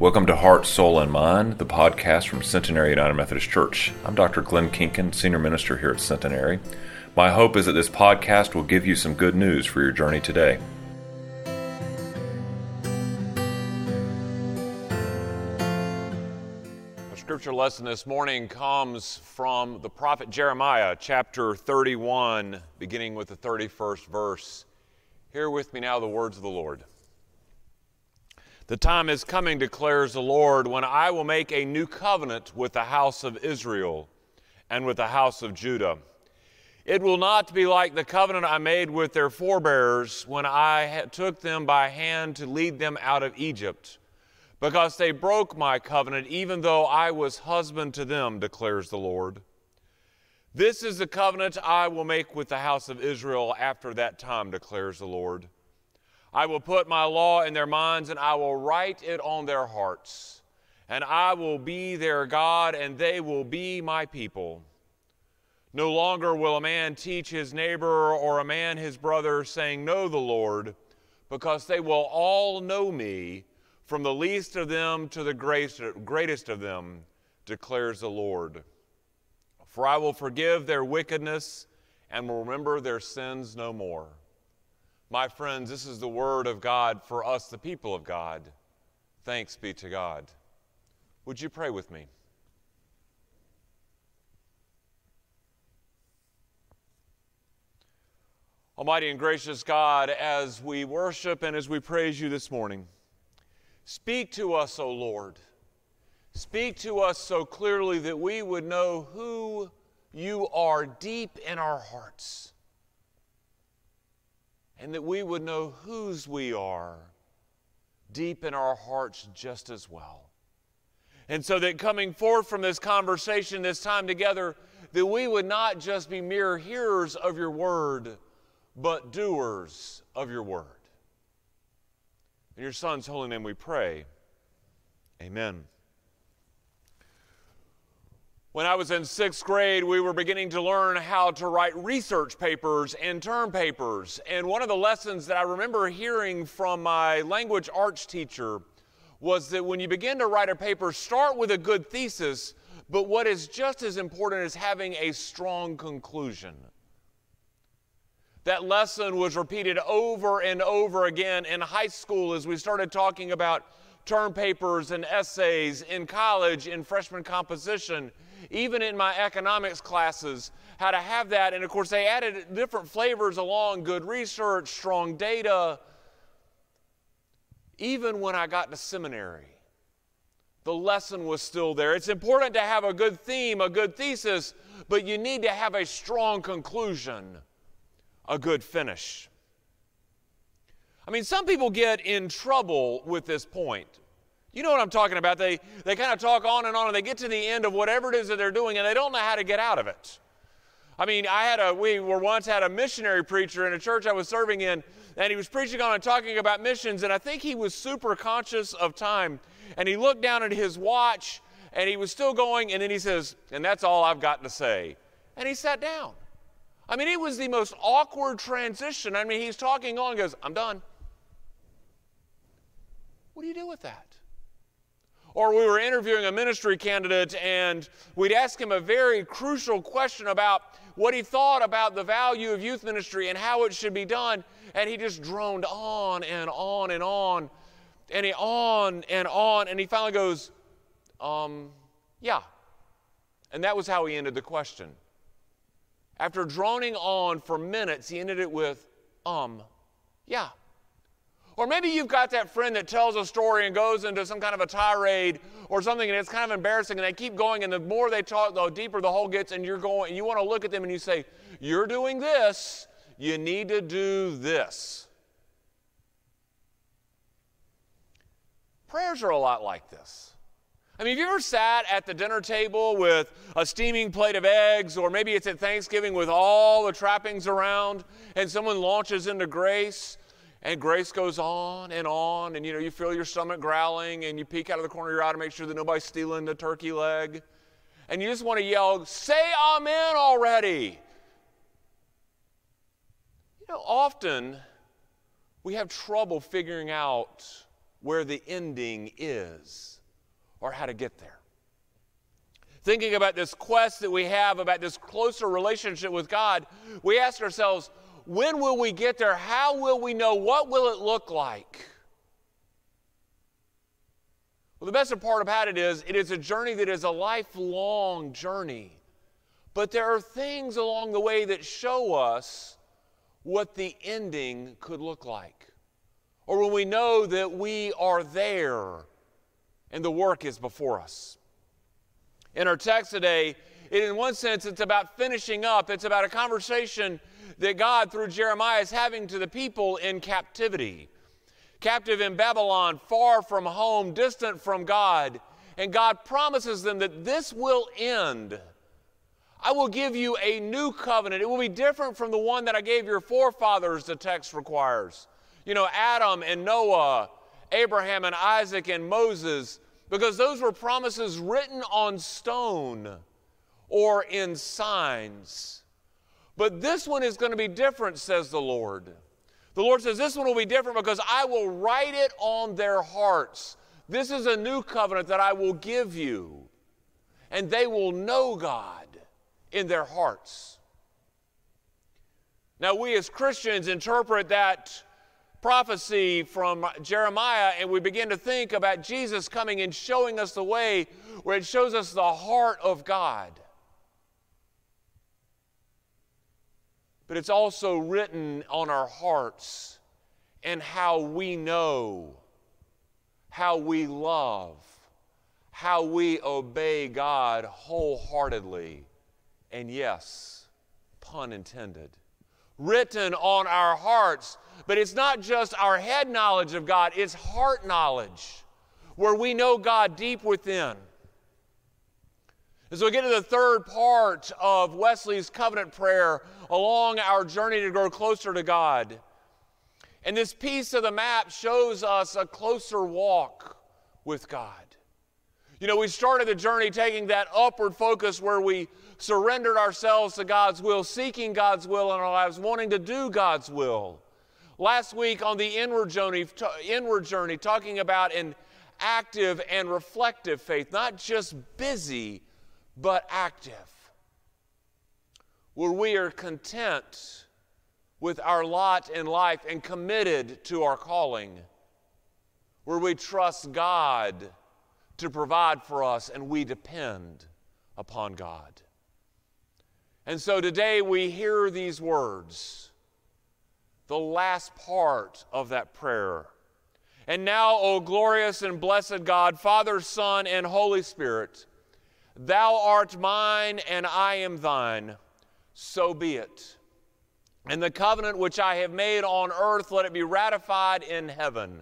Welcome to Heart, Soul, and Mind, the podcast from Centenary United Methodist Church. I'm Dr. Glenn Kinkin, Senior Minister here at Centenary. My hope is that this podcast will give you some good news for your journey today. Our scripture lesson this morning comes from the prophet Jeremiah, chapter 31, beginning with the 31st verse. Hear with me now the words of the Lord. The time is coming, declares the Lord, when I will make a new covenant with the house of Israel and with the house of Judah. It will not be like the covenant I made with their forebears when I took them by hand to lead them out of Egypt, because they broke my covenant, even though I was husband to them, declares the Lord. This is the covenant I will make with the house of Israel after that time, declares the Lord. I will put my law in their minds, and I will write it on their hearts. And I will be their God, and they will be my people. No longer will a man teach his neighbor or a man his brother, saying, Know the Lord, because they will all know me, from the least of them to the greatest of them, declares the Lord. For I will forgive their wickedness and will remember their sins no more. My friends, this is the word of God for us, the people of God. Thanks be to God. Would you pray with me? Almighty and gracious God, as we worship and as we praise you this morning, speak to us, O Lord. Speak to us so clearly that we would know who you are deep in our hearts and that we would know whose we are deep in our hearts just as well. And so that coming forth from this conversation, this time together, that we would not just be mere hearers of your word, but doers of your word. In your Son's holy name we pray. Amen. When I was in sixth grade, we were beginning to learn how to write research papers and term papers. And one of the lessons that I remember hearing from my language arts teacher was that when you begin to write a paper, start with a good thesis, but what is just as important is having a strong conclusion. That lesson was repeated over and over again in high school as we started talking about term papers and essays, in college, in freshman composition even in my economics classes, how to have that. And of course, they added different flavors along good research, strong data. Even when I got to seminary, the lesson was still there. It's important to have a good theme, a good thesis, but you need to have a strong conclusion, a good finish. I mean, some people get in trouble with this point. You know what I'm talking about. They, they kind of talk on and on, and they get to the end of whatever it is that they're doing, and they don't know how to get out of it. I mean, I had a, we were once had a missionary preacher in a church I was serving in, and he was preaching on and talking about missions, and I think he was super conscious of time. And he looked down at his watch, and he was still going, and then he says, And that's all I've got to say. And he sat down. I mean, it was the most awkward transition. I mean, he's talking on goes, I'm done. What do you do with that? Or we were interviewing a ministry candidate and we'd ask him a very crucial question about what he thought about the value of youth ministry and how it should be done. And he just droned on and on and on and he on and on. And he finally goes, um, yeah. And that was how he ended the question. After droning on for minutes, he ended it with, um, yeah. Or maybe you've got that friend that tells a story and goes into some kind of a tirade or something and it's kind of embarrassing and they keep going and the more they talk, the deeper the hole gets and you're going and you want to look at them and you say, You're doing this, you need to do this. Prayers are a lot like this. I mean, have you ever sat at the dinner table with a steaming plate of eggs, or maybe it's at Thanksgiving with all the trappings around, and someone launches into grace, and grace goes on and on, and you know, you feel your stomach growling, and you peek out of the corner of your eye to make sure that nobody's stealing the turkey leg. And you just want to yell, Say amen already. You know, often we have trouble figuring out where the ending is or how to get there. Thinking about this quest that we have, about this closer relationship with God, we ask ourselves, when will we get there? How will we know? What will it look like? Well, the best part about it is it is a journey that is a lifelong journey. But there are things along the way that show us what the ending could look like. Or when we know that we are there and the work is before us. In our text today, it, in one sense, it's about finishing up. It's about a conversation that God, through Jeremiah, is having to the people in captivity captive in Babylon, far from home, distant from God. And God promises them that this will end. I will give you a new covenant. It will be different from the one that I gave your forefathers, the text requires. You know, Adam and Noah, Abraham and Isaac and Moses, because those were promises written on stone or in signs. But this one is going to be different, says the Lord. The Lord says, This one will be different because I will write it on their hearts. This is a new covenant that I will give you, and they will know God in their hearts. Now, we as Christians interpret that prophecy from Jeremiah and we begin to think about Jesus coming and showing us the way where it shows us the heart of God. But it's also written on our hearts and how we know, how we love, how we obey God wholeheartedly. And yes, pun intended, written on our hearts. But it's not just our head knowledge of God, it's heart knowledge, where we know God deep within. As we get to the third part of Wesley's covenant prayer along our journey to grow closer to God. And this piece of the map shows us a closer walk with God. You know, we started the journey taking that upward focus where we surrendered ourselves to God's will, seeking God's will in our lives, wanting to do God's will. Last week on the inward journey, inward journey talking about an active and reflective faith, not just busy but active, where we are content with our lot in life and committed to our calling, where we trust God to provide for us and we depend upon God. And so today we hear these words, the last part of that prayer. And now, O glorious and blessed God, Father, Son, and Holy Spirit, Thou art mine, and I am thine. So be it. And the covenant which I have made on earth, let it be ratified in heaven.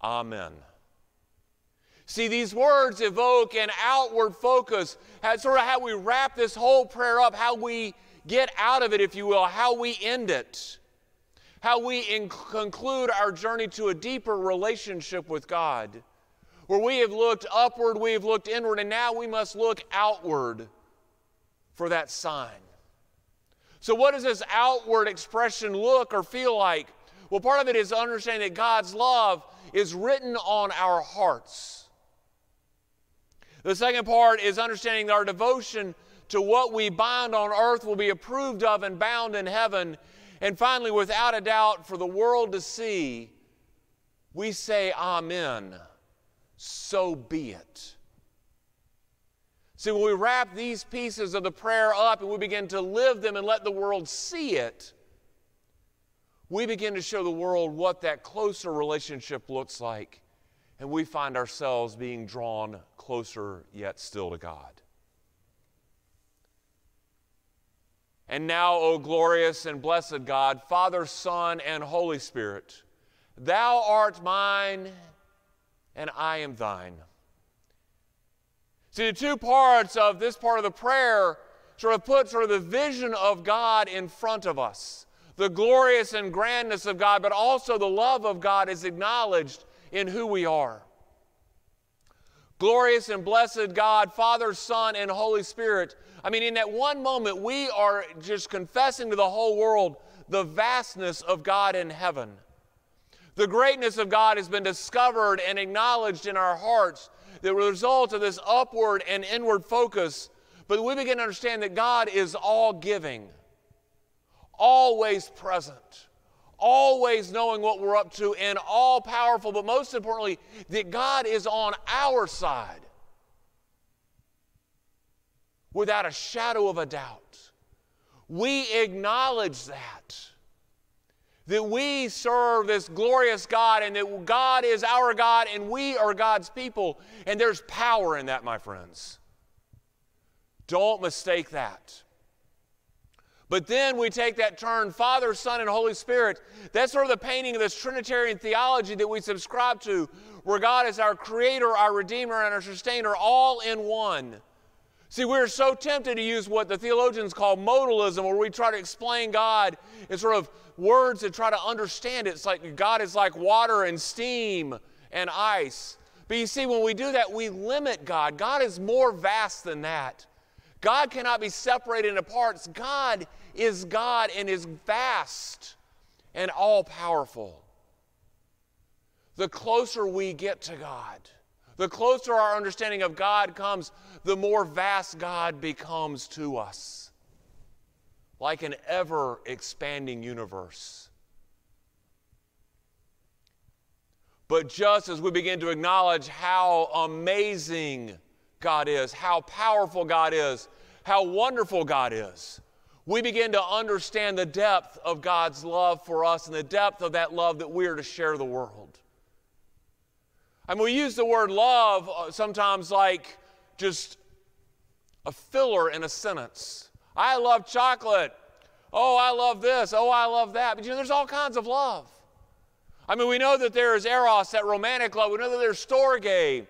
Amen. See, these words evoke an outward focus, sort of how we wrap this whole prayer up, how we get out of it, if you will, how we end it, how we conclude our journey to a deeper relationship with God where we have looked upward, we have looked inward, and now we must look outward for that sign. So, what does this outward expression look or feel like? Well, part of it is understanding that God's love is written on our hearts. The second part is understanding our devotion to what we bind on earth will be approved of and bound in heaven. And finally, without a doubt, for the world to see, we say, Amen so be it. See, when we wrap these pieces of the prayer up and we begin to live them and let the world see it, we begin to show the world what that closer relationship looks like, and we find ourselves being drawn closer yet still to God. And now, O glorious and blessed God, Father, Son, and Holy Spirit, Thou art mine and I am thine. See, the two parts of this part of the prayer sort of put sort of the vision of God in front of us. The glorious and grandness of God, but also the love of God is acknowledged in who we are. Glorious and blessed God, Father, Son, and Holy Spirit. I mean, in that one moment, we are just confessing to the whole world the vastness of God in heaven The greatness of God has been discovered and acknowledged in our hearts, the result of this upward and inward focus. But we begin to understand that God is all giving, always present, always knowing what we're up to, and all powerful, but most importantly, that God is on our side without a shadow of a doubt. We acknowledge that. That we serve this glorious God and that God is our God and we are God's people. And there's power in that, my friends. Don't mistake that. But then we take that turn, Father, Son, and Holy Spirit. That's sort of the painting of this Trinitarian theology that we subscribe to, where God is our creator, our redeemer, and our sustainer, all in one. See, we're so tempted to use what the theologians call modalism, where we try to explain God in sort of words to try to understand it. It's like God is like water and steam and ice. But you see, when we do that, we limit God. God is more vast than that. God cannot be separated into parts. God is God and is vast and all powerful. The closer we get to God, the closer our understanding of God comes, the more vast God becomes to us, like an ever expanding universe. But just as we begin to acknowledge how amazing God is, how powerful God is, how wonderful God is, we begin to understand the depth of God's love for us and the depth of that love that we are to share the world. I mean, we use the word love uh, sometimes like just a filler in a sentence. I love chocolate. Oh, I love this. Oh, I love that. But you know, there's all kinds of love. I mean, we know that there is eros, that romantic love. We know that there's storge,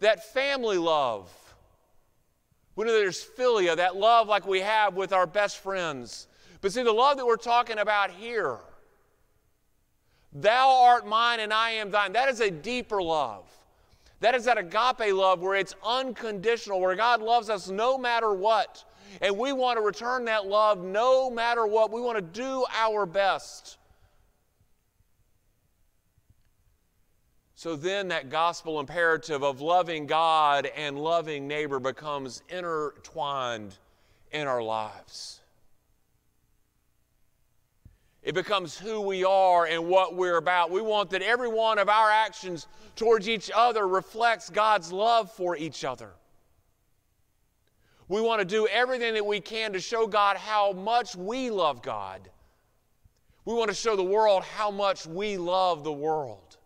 that family love. We know that there's philia, that love like we have with our best friends. But see, the love that we're talking about here Thou art mine and I am thine. That is a deeper love. That is that agape love where it's unconditional, where God loves us no matter what. And we want to return that love no matter what. We want to do our best. So then, that gospel imperative of loving God and loving neighbor becomes intertwined in our lives. It becomes who we are and what we're about. We want that every one of our actions towards each other reflects God's love for each other. We want to do everything that we can to show God how much we love God. We want to show the world how much we love the world.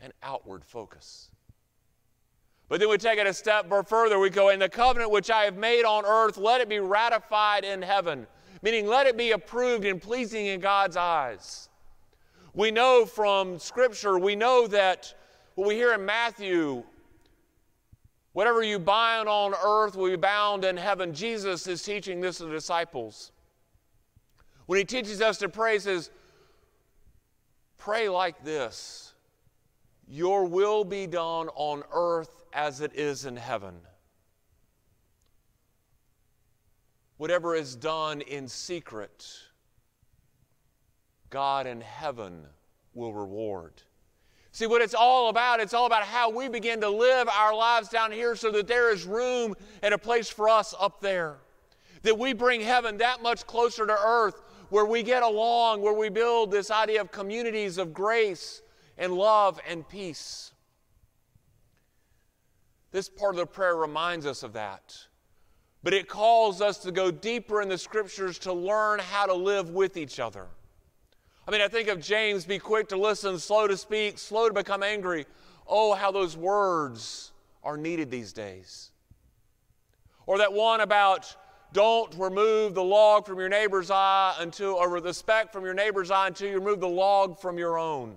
An outward focus. But then we take it a step further. We go, In the covenant which I have made on earth, let it be ratified in heaven meaning let it be approved and pleasing in God's eyes. We know from Scripture, we know that what we hear in Matthew, whatever you bind on earth will be bound in heaven. Jesus is teaching this to the disciples. When he teaches us to pray, he says, Pray like this Your will be done on earth as it is in heaven. Whatever is done in secret, God in heaven will reward. See, what it's all about, it's all about how we begin to live our lives down here so that there is room and a place for us up there. That we bring heaven that much closer to earth, where we get along, where we build this idea of communities of grace and love and peace. This part of the prayer reminds us of that. But it calls us to go deeper in the scriptures to learn how to live with each other. I mean, I think of James be quick to listen, slow to speak, slow to become angry. Oh, how those words are needed these days. Or that one about don't remove the log from your neighbor's eye until, or the speck from your neighbor's eye until you remove the log from your own.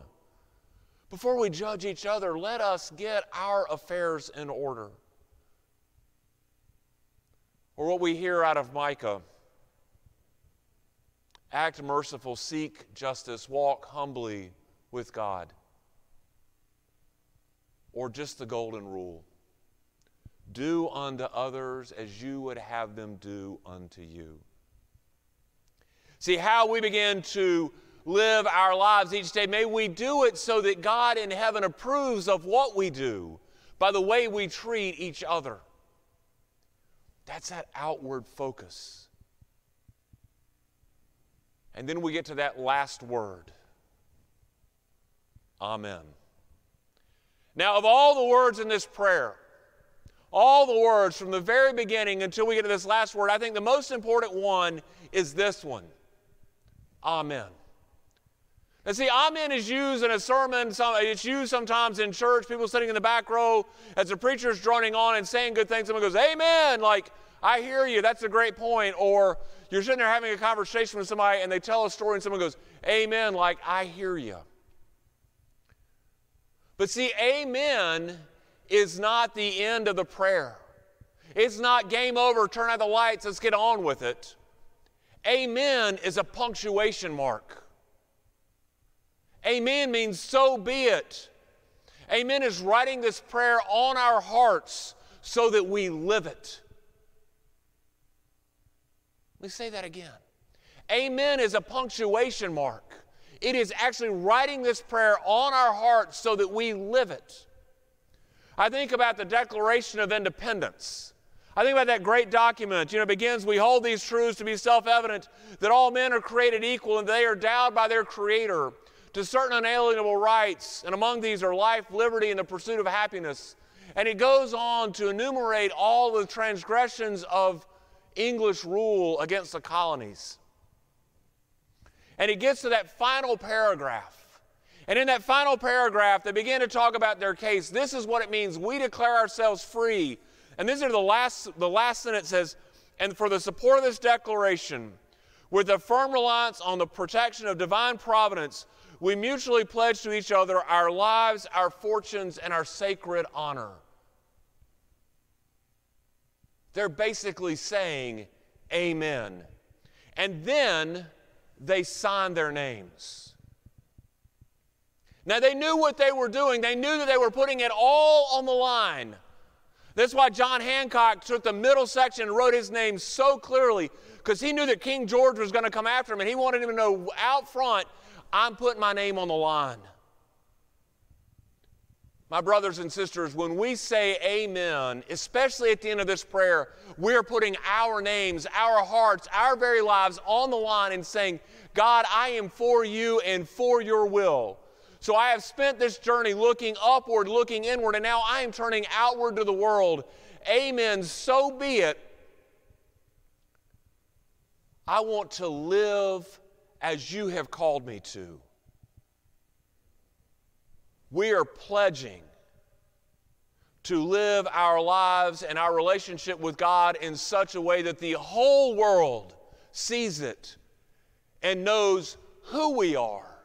Before we judge each other, let us get our affairs in order. Or what we hear out of Micah act merciful, seek justice, walk humbly with God. Or just the golden rule do unto others as you would have them do unto you. See, how we begin to live our lives each day. May we do it so that God in heaven approves of what we do by the way we treat each other. That's that outward focus. And then we get to that last word Amen. Now, of all the words in this prayer, all the words from the very beginning until we get to this last word, I think the most important one is this one Amen. Now, see, Amen is used in a sermon, it's used sometimes in church, people sitting in the back row as the preacher's droning on and saying good things. Someone goes, Amen. Like, I hear you, that's a great point. Or you're sitting there having a conversation with somebody and they tell a story and someone goes, Amen, like, I hear you. But see, Amen is not the end of the prayer. It's not game over, turn out the lights, let's get on with it. Amen is a punctuation mark. Amen means so be it. Amen is writing this prayer on our hearts so that we live it. Let me say that again. Amen is a punctuation mark. It is actually writing this prayer on our hearts so that we live it. I think about the Declaration of Independence. I think about that great document. You know, it begins, we hold these truths to be self evident that all men are created equal and they are endowed by their Creator to certain unalienable rights, and among these are life, liberty, and the pursuit of happiness. And he goes on to enumerate all the transgressions of English rule against the colonies. And he gets to that final paragraph. And in that final paragraph, they begin to talk about their case. This is what it means. We declare ourselves free. And this is the last, the last sentence says, and for the support of this declaration, with a firm reliance on the protection of divine providence, we mutually pledge to each other our lives, our fortunes, and our sacred honor. They're basically saying, Amen. And then they sign their names. Now, they knew what they were doing, they knew that they were putting it all on the line. That's why John Hancock took the middle section and wrote his name so clearly, because he knew that King George was going to come after him, and he wanted him to know out front I'm putting my name on the line. My brothers and sisters, when we say amen, especially at the end of this prayer, we're putting our names, our hearts, our very lives on the line and saying, God, I am for you and for your will. So I have spent this journey looking upward, looking inward, and now I am turning outward to the world. Amen. So be it. I want to live as you have called me to. We are pledging to live our lives and our relationship with God in such a way that the whole world sees it and knows who we are,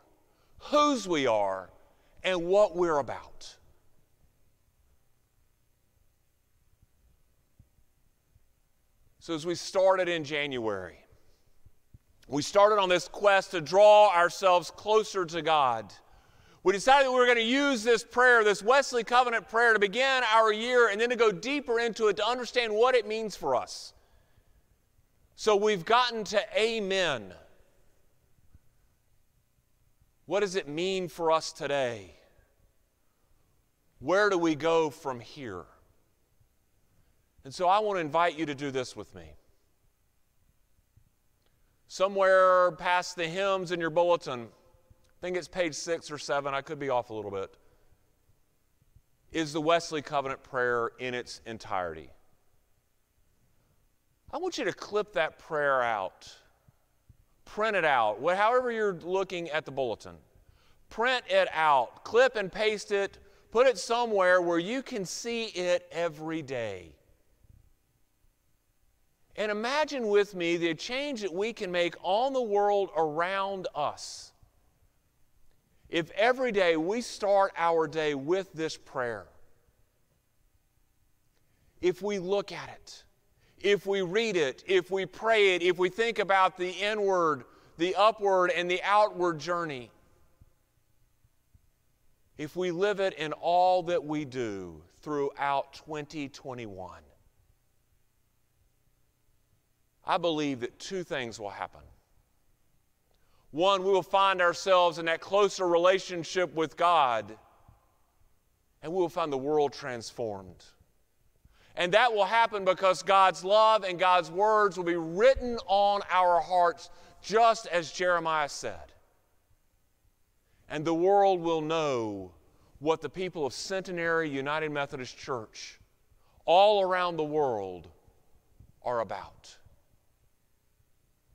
whose we are, and what we're about. So, as we started in January, we started on this quest to draw ourselves closer to God. We decided that we were going to use this prayer, this Wesley Covenant prayer, to begin our year and then to go deeper into it to understand what it means for us. So we've gotten to Amen. What does it mean for us today? Where do we go from here? And so I want to invite you to do this with me. Somewhere past the hymns in your bulletin, I think it's page six or seven, I could be off a little bit, is the Wesley Covenant prayer in its entirety. I want you to clip that prayer out, print it out, however you're looking at the bulletin. Print it out, clip and paste it, put it somewhere where you can see it every day. And imagine with me the change that we can make on the world around us if every day we start our day with this prayer. If we look at it, if we read it, if we pray it, if we think about the inward, the upward, and the outward journey, if we live it in all that we do throughout 2021. I believe that two things will happen. One, we will find ourselves in that closer relationship with God, and we will find the world transformed. And that will happen because God's love and God's words will be written on our hearts, just as Jeremiah said. And the world will know what the people of Centenary United Methodist Church all around the world are about.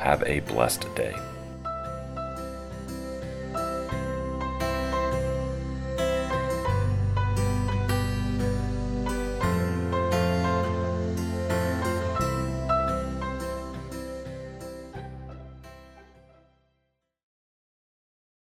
Have a blessed day.